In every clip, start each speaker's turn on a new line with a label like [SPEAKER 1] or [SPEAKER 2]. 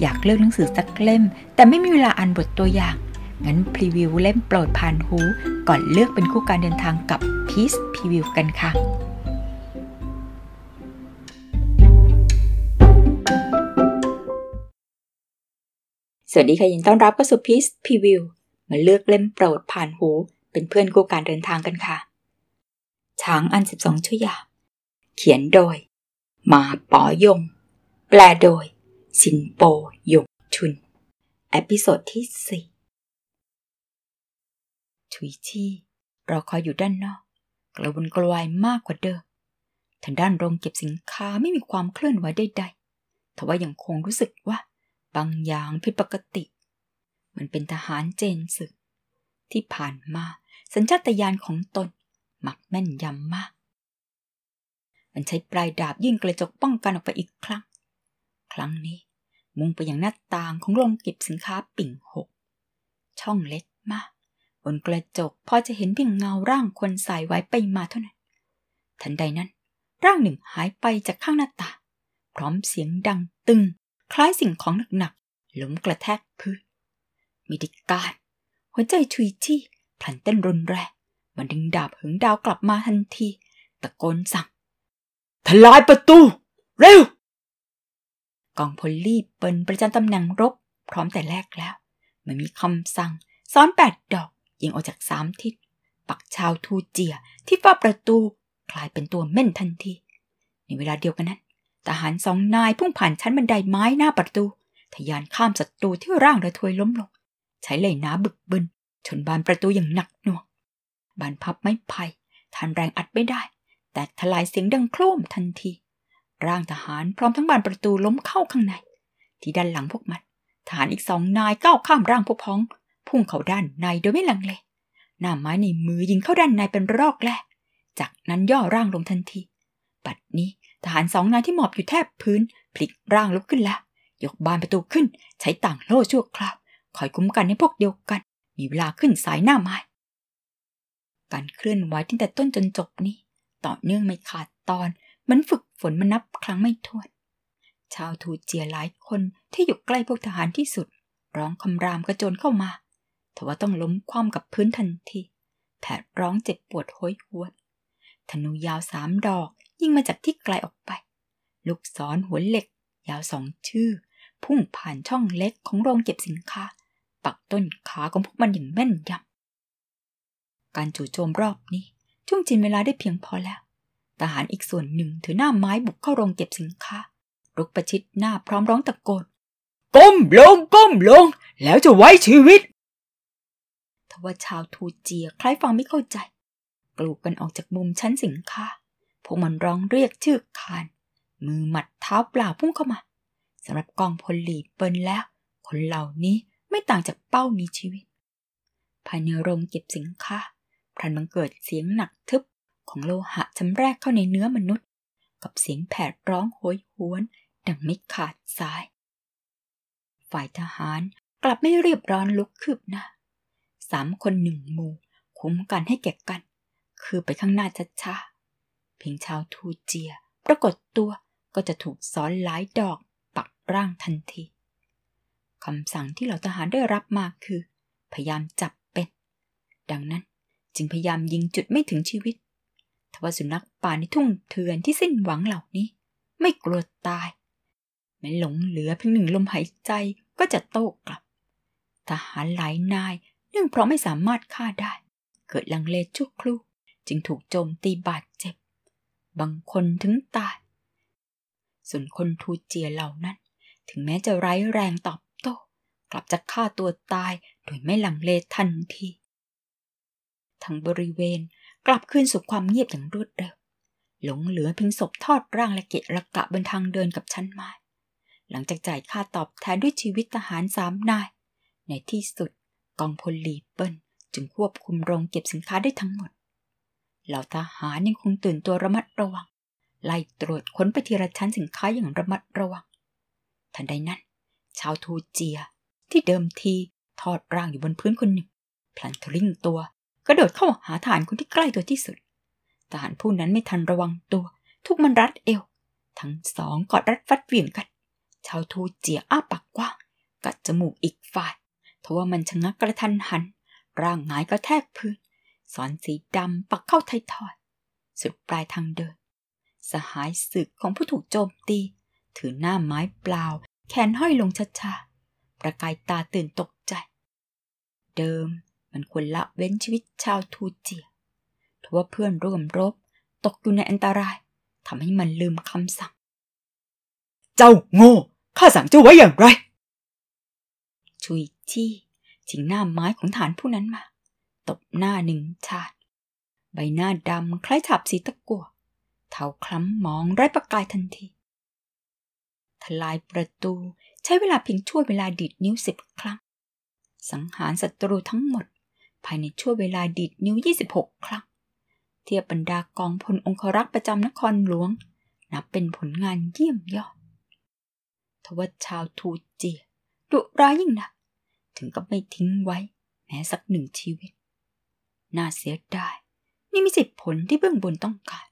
[SPEAKER 1] อยากเลือกหนังสือสักเล่ม แต่ไม่มีเวลาอ่านบทตัวอย่าง งั้นพรีวิวเล่มโปรดผ่านหู ก่อนเลือกเป็นคู่การเดินทางกับพีซพรีวิวกันค่ะสวัสดีค่ะยินต้อนรับเข้าสู่พีซพรีวิวมาเลือกเล่มโปรดผ่านหู เป็นเพื่อนคู่การเดินทางกันค่ะ ช้างอัน 12 ชั่วยาเขียนโดย หม่าป๋อยง แปลโดย สินโปหยงชุน episode ที่สี่ทุยชี่รอคอยอยู่ด้านนอก กระวนกระวายมากกว่าเดิมทางด้านโรงเก็บสินค้าไม่มีความเคลื่อนไหวใดๆทว่ายังคงรู้สึกว่า บางอย่างผิดปกติ มันเป็นทหารเจนศึก ที่ผ่านมาสัญชาตญาณของตนหมักแม่นยำมาก มันใช้ปลายดาบยื่นกระจกป้องกันออกไปอีกครั้ง ครั้งนี้ มุ่งไปยังหน้าต่างของโรงเก็บสินค้าปิ่งหก ช่องเล็กมาก บนกระจกพอจะเห็นเพียงเงาร่างคนสายไว้ไปมาเท่านั้น ทันใดนั้น ร่างหนึ่งหายไปจากข้างหน้าต่างพร้อมเสียงดังตึง คล้ายสิ่งของหนักๆล้มกระแทกพื้นมีดิการ หัวใจชุยที่พลันเต้นรุนแรงมันดึงดาบหึงดาวกลับมาทันที ตะโกนสั่ง
[SPEAKER 2] ทลายประตู เร็ว
[SPEAKER 1] กองพลรีบเปินประจำตำแหน่งรบ พร้อมแต่แรกแล้ว มันมีคำสั่ง ซ้อนแปดดอกยิงออกจากสามทิศ ปักชาวทูเจียที่ฝ้าประตูกลายเป็นตัวเม่นทันที ในเวลาเดียวกันนั้นทหารสองนายพุ่งผ่านชั้นบันไดไม้หน้าประตู ทะยานข้ามศัตรูที่ร่างระทวยล้มลง ใช้เลยน้าบึกบึน ชนบานประตูอย่างหนักหน่วง บานพับไม้ไผ่ทันแรงอัดไม่ได้ แต่ทลายเสียงดังโครมทันที ร่างทหารพร้อมทั้งบานประตูล้มเข้าข้างใน ที่ด้านหลังพวกมันทหารอีกสองนายก้าวข้ามร่างพวกพ้อง พุ่งเข้าด้านในโดยไม่ลังเลหน้าไม้ในมือยิงเข้าด้านในเป็นรอกแรกจากนั้นย่อร่างลงทันทีบัดนี้ทหารสองนายที่หมอบอยู่แทบพื้น พลิกร่างลุกขึ้นแล้ว ยกบานประตูขึ้น ใช้ต่างโล่ชั่วคราวคอยคุ้มกันให้พวกเดียวกัน มีเวลาขึ้นสายหน้าไม้ การเคลื่อนไหวตั้งแต่ต้นจนจบนี้ ต่อเนื่องไม่ขาดตอน มันฝึกฝนมานับครั้งไม่ถ้วน ชาวทูเจียหลายคนที่อยู่ใกล้พวกทหารที่สุด ร้องคำรามกระโจนเข้ามาแต่ว่าต้องล้มคว่ำกับพื้นทันที แผดร้องเจ็บปวดโหยหวนธนูยาวสามดอกยิงมาจากที่ไกลออกไป ลูกศรหัวเหล็ก ยาวสองชื่อ พุ่งผ่านช่องเล็กของโรงเก็บสินค้า ปักต้นขาของพวกมันอย่างแม่นยำการจู่โจมรอบนี้ช่วงจินเวลาได้เพียงพอแล้ว ทหารอีกส่วนหนึ่งถือหน้าไม้บุกเข้าโรงเก็บสินค้า รุกประชิดหน้าพร้อมร้องตะโกน
[SPEAKER 2] ก้มลงก้มลง แล้วจะไว้ชีวิต
[SPEAKER 1] ทว่าชาวทูเจียคล้ายฟังไม่เข้าใจ กลูกกันออกจากมุมชั้นสินค้า พวกมันร้องเรียกชื่อคาน มือหมัดเท้าเปล่าพุ่งเข้ามาสำหรับกองพลหลีเปิลแล้ว คนเหล่านี้ไม่ต่างจากเป้ามีชีวิต ภายในโรงเก็บสินค้าพลันบังเกิดเสียงหนักทึบ ของโลหะชำแรกเข้าในเนื้อมนุษย์ กับเสียงแผดร้องโหยหวน ดังไม่ขาดสาย ฝ่ายทหารกลับไม่เรียบร้อนลุกคืบหน้าสามคนหนึ่งหมู่คุ้มกันให้แก่กัน คือไปข้างหน้าช้าๆเพียงชาวทูเจีย ปรากฏตัวก็จะถูกซ้อนหลายดอกปักร่างทันทีคำสั่งที่เหล่าทหารได้รับมาคือ พยายามจับเป็น ดังนั้นจึงพยายามยิงจุดไม่ถึงชีวิต ทว่าสุนัขป่าในทุ่งเถื่อนที่สิ้นหวังเหล่านี้ ไม่กลัวตายแม้หลงเหลือเพียงหนึ่งลมหายใจก็จะโต้กลับ ทหารหลายนายเนื่องเพราะไม่สามารถฆ่าได้ เกิดลังเลชั่วครู่จึงถูกโจมตีบาดเจ็บ บางคนถึงตาย ส่วนคนทูเจียเหล่านั้น ถึงแม้จะไร้แรงตอบโต้ กลับจะฆ่าตัวตายโดยไม่ลังเลทันที ทั้งบริเวณ กลับคืนสู่ความเงียบอย่างรวดเร็ว หลงเหลือเพียงศพทอดร่างและเกะระกะบนทางเดินกับชั้นไม้ หลังจากจ่ายค่าตอบแทนด้วยชีวิตทหารสามนาย ในที่สุดกองพลลีเปิลจึงควบคุมโรงเก็บสินค้าได้ทั้งหมด เหล่าทหารยังคงตื่นตัวระมัดระวัง ไล่ตรวจค้นไปทีละชั้นสินค้าอย่างระมัดระวัง ทันใดนั้น ชาวทูเจียที่เดิมทีทอดร่างอยู่บนพื้นคนหนึ่งพลันทริ่งตัว กระโดดเข้าหาทหารคนที่ใกล้ตัวที่สุด ทหารผู้นั้นไม่ทันระวังตัว ทุกมันรัดเอว ทั้งสองกอดรัดฟัดเหวี่ยงกัน ชาวทูเจียอ้าปากกว้างกัดจมูกอีกฝ่ายทว่ามันชะงักกระทันหัน ร่างหงายกระแทกพื้น สอนสีดำปักเข้าไทยทอย สุดปลายทางเดิน สหายศึกของผู้ถูกโจมตี ถือหน้าไม้เปล่า แขนห้อยลงช้าๆประกายตาตื่นตกใจ เดิม มันควรละเว้นชีวิตชาวทูเจียทว่าเพื่อนร่วมรบ ตกอยู่ในอันตรายทำให้มันลืมคำสั่ง
[SPEAKER 2] เจ้าโง่ข้าสั่งเจ้าไว้อย่างไร
[SPEAKER 1] ชุยจี้ชิงหน้าไม้ของฐานผู้นั้นมา ตบหน้าหนึ่งชาติ ใบหน้าดำคล้ายฉาบสีตะกั่วเท้าคล้ำมองไร้ประกายทันที ทลายประตูใช้เวลาเพียงชั่วเวลาดีดนิ้วสิบครั้ง สังหารศัตรูทั้งหมด ภายในช่วงเวลาดีดนิ้ว 26 ครั้ง เทียบบรรดากองพลองครักษ์ประจำนครหลวง นับเป็นผลงานเยี่ยมยอด ทว่าชาวทูเจียดุร้ายยิ่งนักถึงกับไม่ทิ้งไว้ แม้สักหนึ่งชีวิต น่าเสียดาย นี่ไม่ใช่ผลที่เบื้องบนต้องการ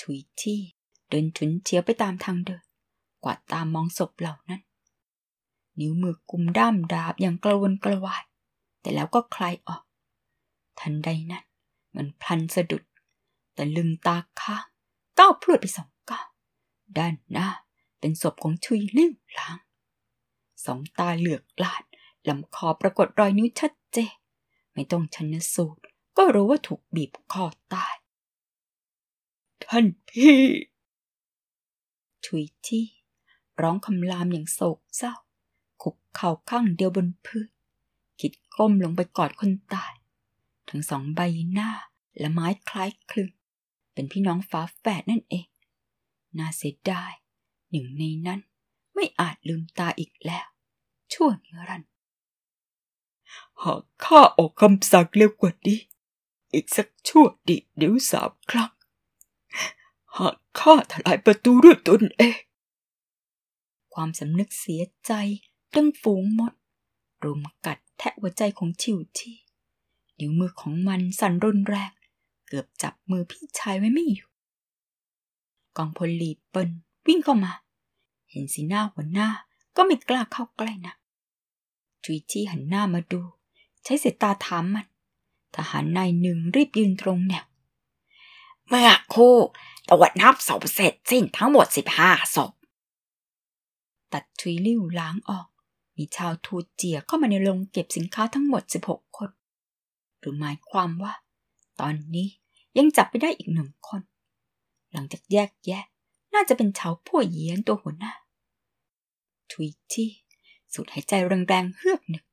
[SPEAKER 1] ถุยที่เดินฉุนเฉียวไปตามทางเดิน กวาดตามมองศพเหล่านั้น นิ้วมือกุมด้ามดาบอย่างกระวนกระวาย แต่แล้วก็คลายออก ทันใดนั้น มันพลันสะดุด แต่ลึงตาค้างก้าวพลวดไปสองก้าวด้านหน้าเป็นศพของชุยลิ้วหลาง สองตาเหลือกลาดลำคอปรากฏรอยนิ้วชัดเจนไม่ต้องชันสูตร ก็รู้ว่าถูกบีบคอตาย
[SPEAKER 2] ท่านพี่
[SPEAKER 1] ชุยที่ร้องคำรามอย่างโศกเศร้า คุกเข่าข้างเดียวบนพื้น คิดก้มลงไปกอดคนตาย ทั้งสองใบหน้าและไม้คล้ายคลึง เป็นพี่น้องฝาแฝดนั่นเอง น่าเสียดายหนึ่งในนั้นไม่อาจลืมตาอีกแล้ว ชั่วนิรันดร์
[SPEAKER 2] หากข้าออกคำสั่งเร็วกว่านี้อีกสักชั่วดิเดี๋ยวสามครั้ง หากข้าทลายประตูด้วยตนเอง
[SPEAKER 1] ความสำนึกเสียใจดังฝูงมด รุมกัด แทะหัวใจของชิวที่นิ้วมือของมันสั่นรุนแรงเกือบจับมือพี่ชายไว้ไม่อยู่กองพลลีเปิลวิ่งเข้ามา เห็นสีหน้าหัวหน้าก็ไม่กล้าเข้าใกล้นะจุยจี้หันหน้ามาดู ใช้สายตาถามมัน ทหารนายหนึ่งรีบยืนตรงแนว
[SPEAKER 3] เมื่อคู่ตรวจนับศพเสร็จสิ้นทั้งหมดสิบห้าศพ
[SPEAKER 1] ตัดทุยลิ้วล้างออก มีชาวทูเจียเข้ามาในโรงเก็บสินค้าทั้งหมด 16 คน หรือหมายความว่า ตอนนี้ยังจับไปได้อีกหนึ่งคน หลังจากแยกแยะ น่าจะเป็นชาวผู้เหยียนตัวหัวหน้าทุยที่สูดหายใจแรงๆเฮือกหนึ่ง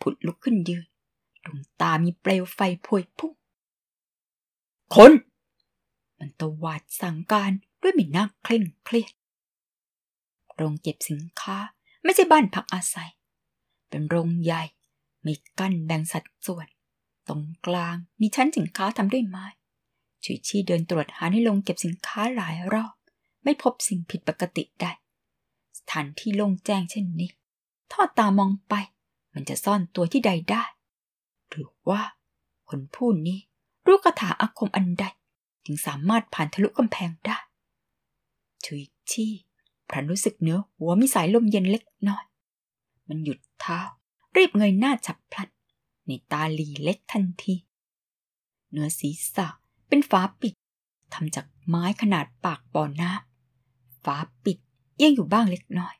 [SPEAKER 1] ผุดลุกขึ้นยืนดวงตามีเปลวไฟพวยพุ่ง
[SPEAKER 2] คน
[SPEAKER 1] มันตวาดสั่งการด้วยใบหน้าเคร่งเครียด โรงเก็บสินค้า ไม่ใช่บ้านพักอาศัย เป็นโรงใหญ่ มีกั้นแบ่งสัดส่วน ตรงกลางมีชั้นสินค้าทำด้วยไม้ชุยชี่เดินตรวจหาในโรงเก็บสินค้าหลายรอบ ไม่พบสิ่งผิดปกติใดสถานที่โล่งแจ้งเช่นนี้ ทอดตามองไป มันจะซ่อนตัวที่ใดได้ หรือว่า คนผู้นี้รู้คาถาอาคมอันใด จึงสามารถผ่านทะลุกำแพงได้ชุยชี่ พรันรู้สึกเนื้อหัวมีสายลมเย็นเล็กน้อย มันหยุดเท้า รีบเงยหน้าฉับพลัน ในตาลีเล็กทันที เนื้อศีรษะเป็นฝาปิดทำจากไม้ขนาดปากบ่อน้ำฝาปิดเอียงอยู่บ้างเล็กน้อย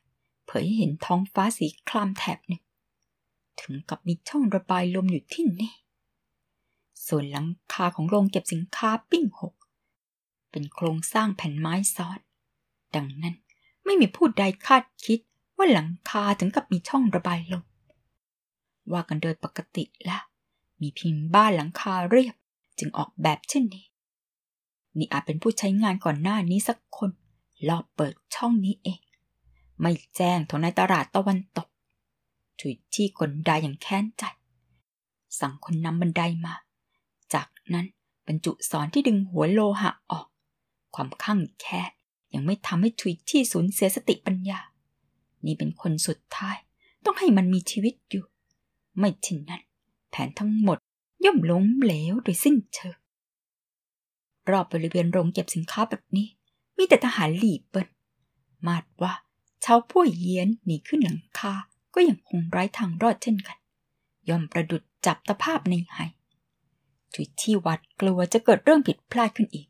[SPEAKER 1] เผยให้เห็นท้องฟ้าสีคลามแถบหนึ่ง ถึงกับมีช่องระบายลมอยู่ที่นี่ ส่วนหลังคาของโรงเก็บสินค้าปิ้งหก เป็นโครงสร้างแผ่นไม้ซ้อน ดังนั้น ไม่มีผู้ใดคาดคิดว่าหลังคาถึงกับมีช่องระบายลม ว่ากันโดยปกติแล้วมีเพียงบ้านหลังคาเรียบจึงออกแบบเช่นนี้ นี่อาจเป็นผู้ใช้งานก่อนหน้านี้สักคนลอบเปิดช่องนี้เอง ไม่แจ้งทางในตลาดตะวันตกถุยที่กลดาอย่างแค้นใจ สั่งคนนำบันไดมา จากนั้นบรรจุสอนที่ดึงหัวโลหะออก ความข้างแค้น ยังไม่ทำให้ทุยที่สูญเสียสติปัญญา นี่เป็นคนสุดท้าย ต้องให้มันมีชีวิตอยู่ ไม่เช่นนั้น แผนทั้งหมดย่อมล้มเหลวโดยสิ้นเชิงรอบบริเวณโรงเก็บสินค้าแบบนี้ มีแต่ทหารหลีเปิลมาดว่าชาวผู้เยียนหนีขึ้นหลังคาก็ยังคงไร้ทางรอดเช่นกัน ย่อมประดุดจับตะภาพในไหจุยที่วัดกลัวจะเกิดเรื่องผิดพลาดขึ้นอีก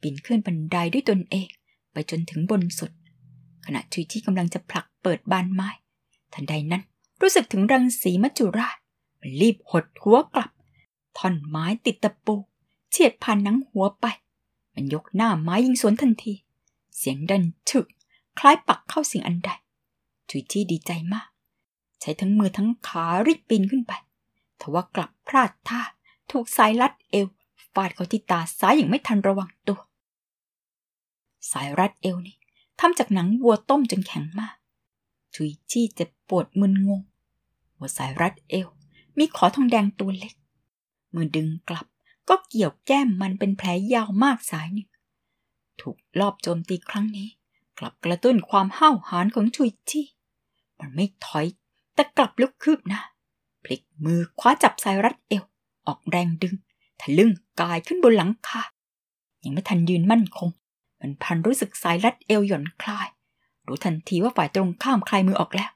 [SPEAKER 1] ปีนขึ้นบันไดด้วยตนเอง ไปจนถึงบนสุด ขณะจุยที่กำลังจะผลักเปิดบานไม้ ทันใดนั้นรู้สึกถึงรังสีมัจจุราชมันรีบหดหัวกลับท่อนไม้ติดตะปูเฉียดผ่านหนังหัวไป มันยกหน้าไม้ยิงสวนทันที เสียงดันฉึก คล้ายปักเข้าสิ่งอันใดจุยที่ดีใจมาก ใช้ทั้งมือทั้งขารีบปีนขึ้นไปทว่ากลับพลาดท่า ถูกสายรัดเอว ฟาดเข้าที่ตาซ้ายอย่างไม่ทันระวังตัว สายรัดเอวนี่ทำจากหนังวัวต้มจนแข็งมากจุยจี้เจ็บปวดมึนงง หัวสายรัดเอว มีขอทองแดงตัวเล็ก มือดึงกลับก็เกี่ยวแก้มมันเป็นแผลยาวมากสายหนึ่ง ถูกลอบโจมตีครั้งนี้ กลับกระตุ้นความห้าวหาญของชุยจี้ มันไม่ถอย แต่กลับลุกคืบหน้าพลิกมือคว้าจับสายรัดเอว ออกแรงดึง ทะลึ่งกายขึ้นบนหลังคายังไม่ทันยืนมั่นคง มันพันรู้สึกสายรัดเอวหย่อนคลาย รู้ทันทีว่าฝ่ายตรงข้ามคลายมือออกแล้ว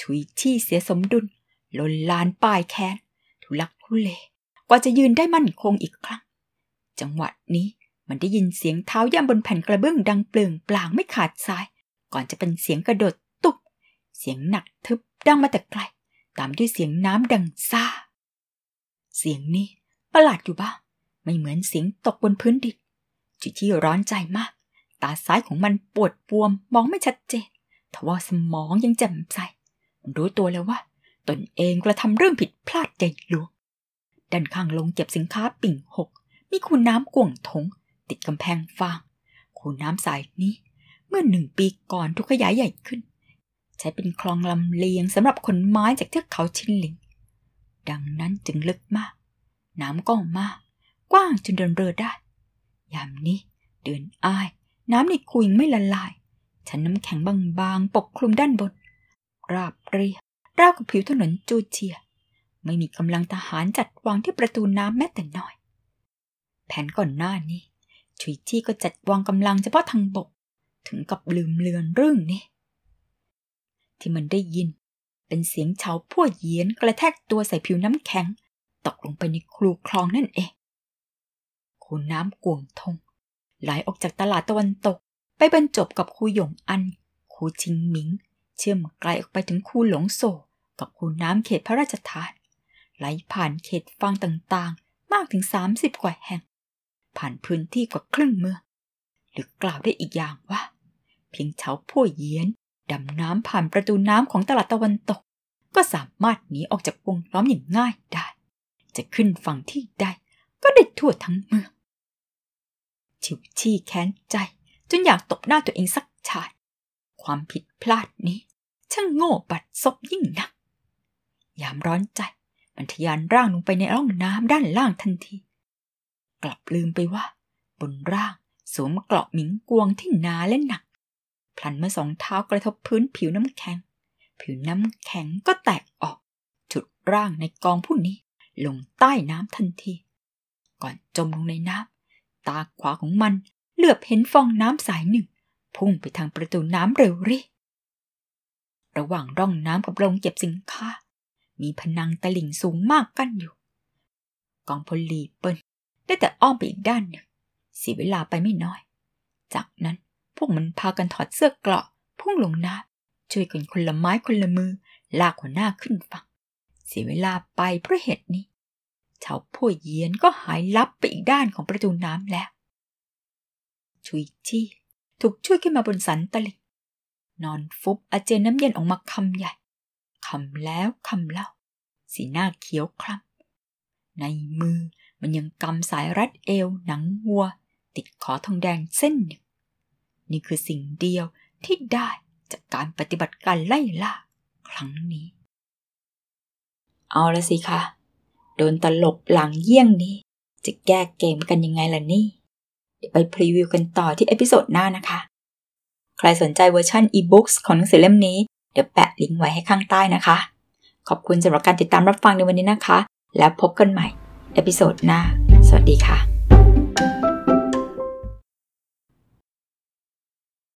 [SPEAKER 1] ชุยชี่เสียสมดุลลนลานป้ายแค้นทุลักทุเล กว่าจะยืนได้มั่นคงอีกครั้ง จังหวะนี้มันได้ยินเสียงเท้าย่ำบนแผ่นกระเบื้องดังเปลืองปลางไม่ขาดสาย ก่อนจะเป็นเสียงกระโดดตุบเสียงหนักทึบดังมาแต่ไกล ตามด้วยเสียงน้ำดังซ่า เสียงนี้ประหลาดอยู่บ้าง ไม่เหมือนเสียงตกบนพื้นดิน จิที่ร้อนใจมาก ตาซ้ายของมันปวดบวมมองไม่ชัดเจนทว่าสมองยังแจ่มใสมันรู้ตัวแล้วว่า ตนเองกระทำเรื่องผิดพลาดใหญ่หลวงด้านข้างลงเก็บสินค้าปิ่งหก มีคูน้ำกวงถง ติดกำแพงฟาง คูน้ำสายนี้ เมื่อหนึ่งปีก่อนทุกขยายใหญ่ขึ้น ใช้เป็นคลองลำเลียงสำหรับขนไม้จากเทือกเขาชินหลิง ดังนั้นจึงลึกมาก น้ำก็มาก กว้างจนเดินเรือได้ ยามนี้เดือนอ้าย น้ำในคูยังไม่ละลายชั้นน้ำแข็งบางๆ ปกคลุมด้านบน ราบเรียบราวกับผิวถนนจูเจีย ไม่มีกำลังทหารจัดวางที่ประตูน้ำแม้แต่น้อย แผนก่อนหน้านี้ชุยจี้ก็จัดวางกำลังเฉพาะทางบก ถึงกับลืมเลือนเรื่องนี้ ที่มันได้ยิน เป็นเสียงเฉาพั่วเยียนกระแทกตัวใส่ผิวน้ำแข็ง ตกลงไปในครูคลองนั่นเอง คูน้ำกวงทงไหลออกจากตลาดตะวันตก ไปบรรจบกับคูหยงอัน คูชิงหมิง เชื่อมไกลออกไปถึงคูหลงโซกับคูน้ำเขตพระราชทาน ไหลผ่านเขตฟังต่างๆ มากถึง 30 กว่าแห่ง ผ่านพื้นที่กว่าครึ่งเมือง หรือกล่าวได้อีกอย่างว่า เพียงเฉาพ่วเยียนดำน้ำผ่านประตูน้ำของตลาดตะวันตก ก็สามารถหนีออกจากวงล้อมอย่างง่ายได้ จะขึ้นฝั่งที่ใดก็ได้ทั่วทั้งเมือง ชิวชี่แค้นใจ จนอยากตบหน้าตัวเองสักชาติความผิดพลาดนี้ ช่างโง่บัดซบยิ่งนัก ยามร้อนใจ มันทยานร่างลงไปในร่องน้ำด้านล่างทันที กลับลืมไปว่า บนร่างสวมเกราะหมิงกวงที่หนาและหนัก พลันเมื่อสองเท้ากระทบพื้นผิวน้ำแข็ง ผิวน้ำแข็งก็แตกออก จุดร่างในกองผู้นี้ ลงใต้น้ำทันที ก่อนจมลงในน้ำ ตาขวาของมันเหลือบเห็นฟองน้ำสายหนึ่ง พุ่งไปทางประตูน้ำเร็วรีระหว่างร่องน้ำกับโรงเก็บสินค้า มีพนังตลิ่งสูงมากกั้นอยู่ กองพลลีเปิลได้แต่อ้อมไปอีกด้านหนึ่งเสียเวลาไปไม่น้อย จากนั้นพวกมันพากันถอดเสื้อเกราะ พุ่งลงน้ำช่วยกันคนละไม้คนละมือ ลากหัวหน้าขึ้นฝั่ง เสียเวลาไปเพราะเหตุนี้ ชาวผู้เยียนก็หายลับไปอีกด้านของประตูน้ำแล้ว ชุยจี้ถูกช่วยขึ้นมาบนสันตลิ่งนอนฟุบอาเจนน้ำเย็นออกมาคำใหญ่คำแล้วคำเล่า สีหน้าเขียวคล้ำในมือมันยังกำสายรัดเอวหนังวัว ติดขอทองแดงเส้นหนึ่ง นี่คือสิ่งเดียวที่ได้จากการปฏิบัติการไล่ล่า ครั้งนี้ เอาละสิคะ โดนตลบหลังเยี่ยงนี้ จะแก้เกมกันยังไงล่ะนี่ เดี๋ยวไป preview กันต่อที่ episode หน้านะคะ ใครสนใจเวอร์ชันอีบุ๊กของหนังสือเล่มนี้ เดี๋ยวแปะลิงก์ไว้ให้ข้างใต้นะคะ ขอบคุณสำหรับการติดตามรับฟังในวันนี้นะคะ แล้วพบกันใหม่เอพิโซดหน้า สวัสดีค่ะ